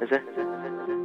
Is it? Is it? Is it?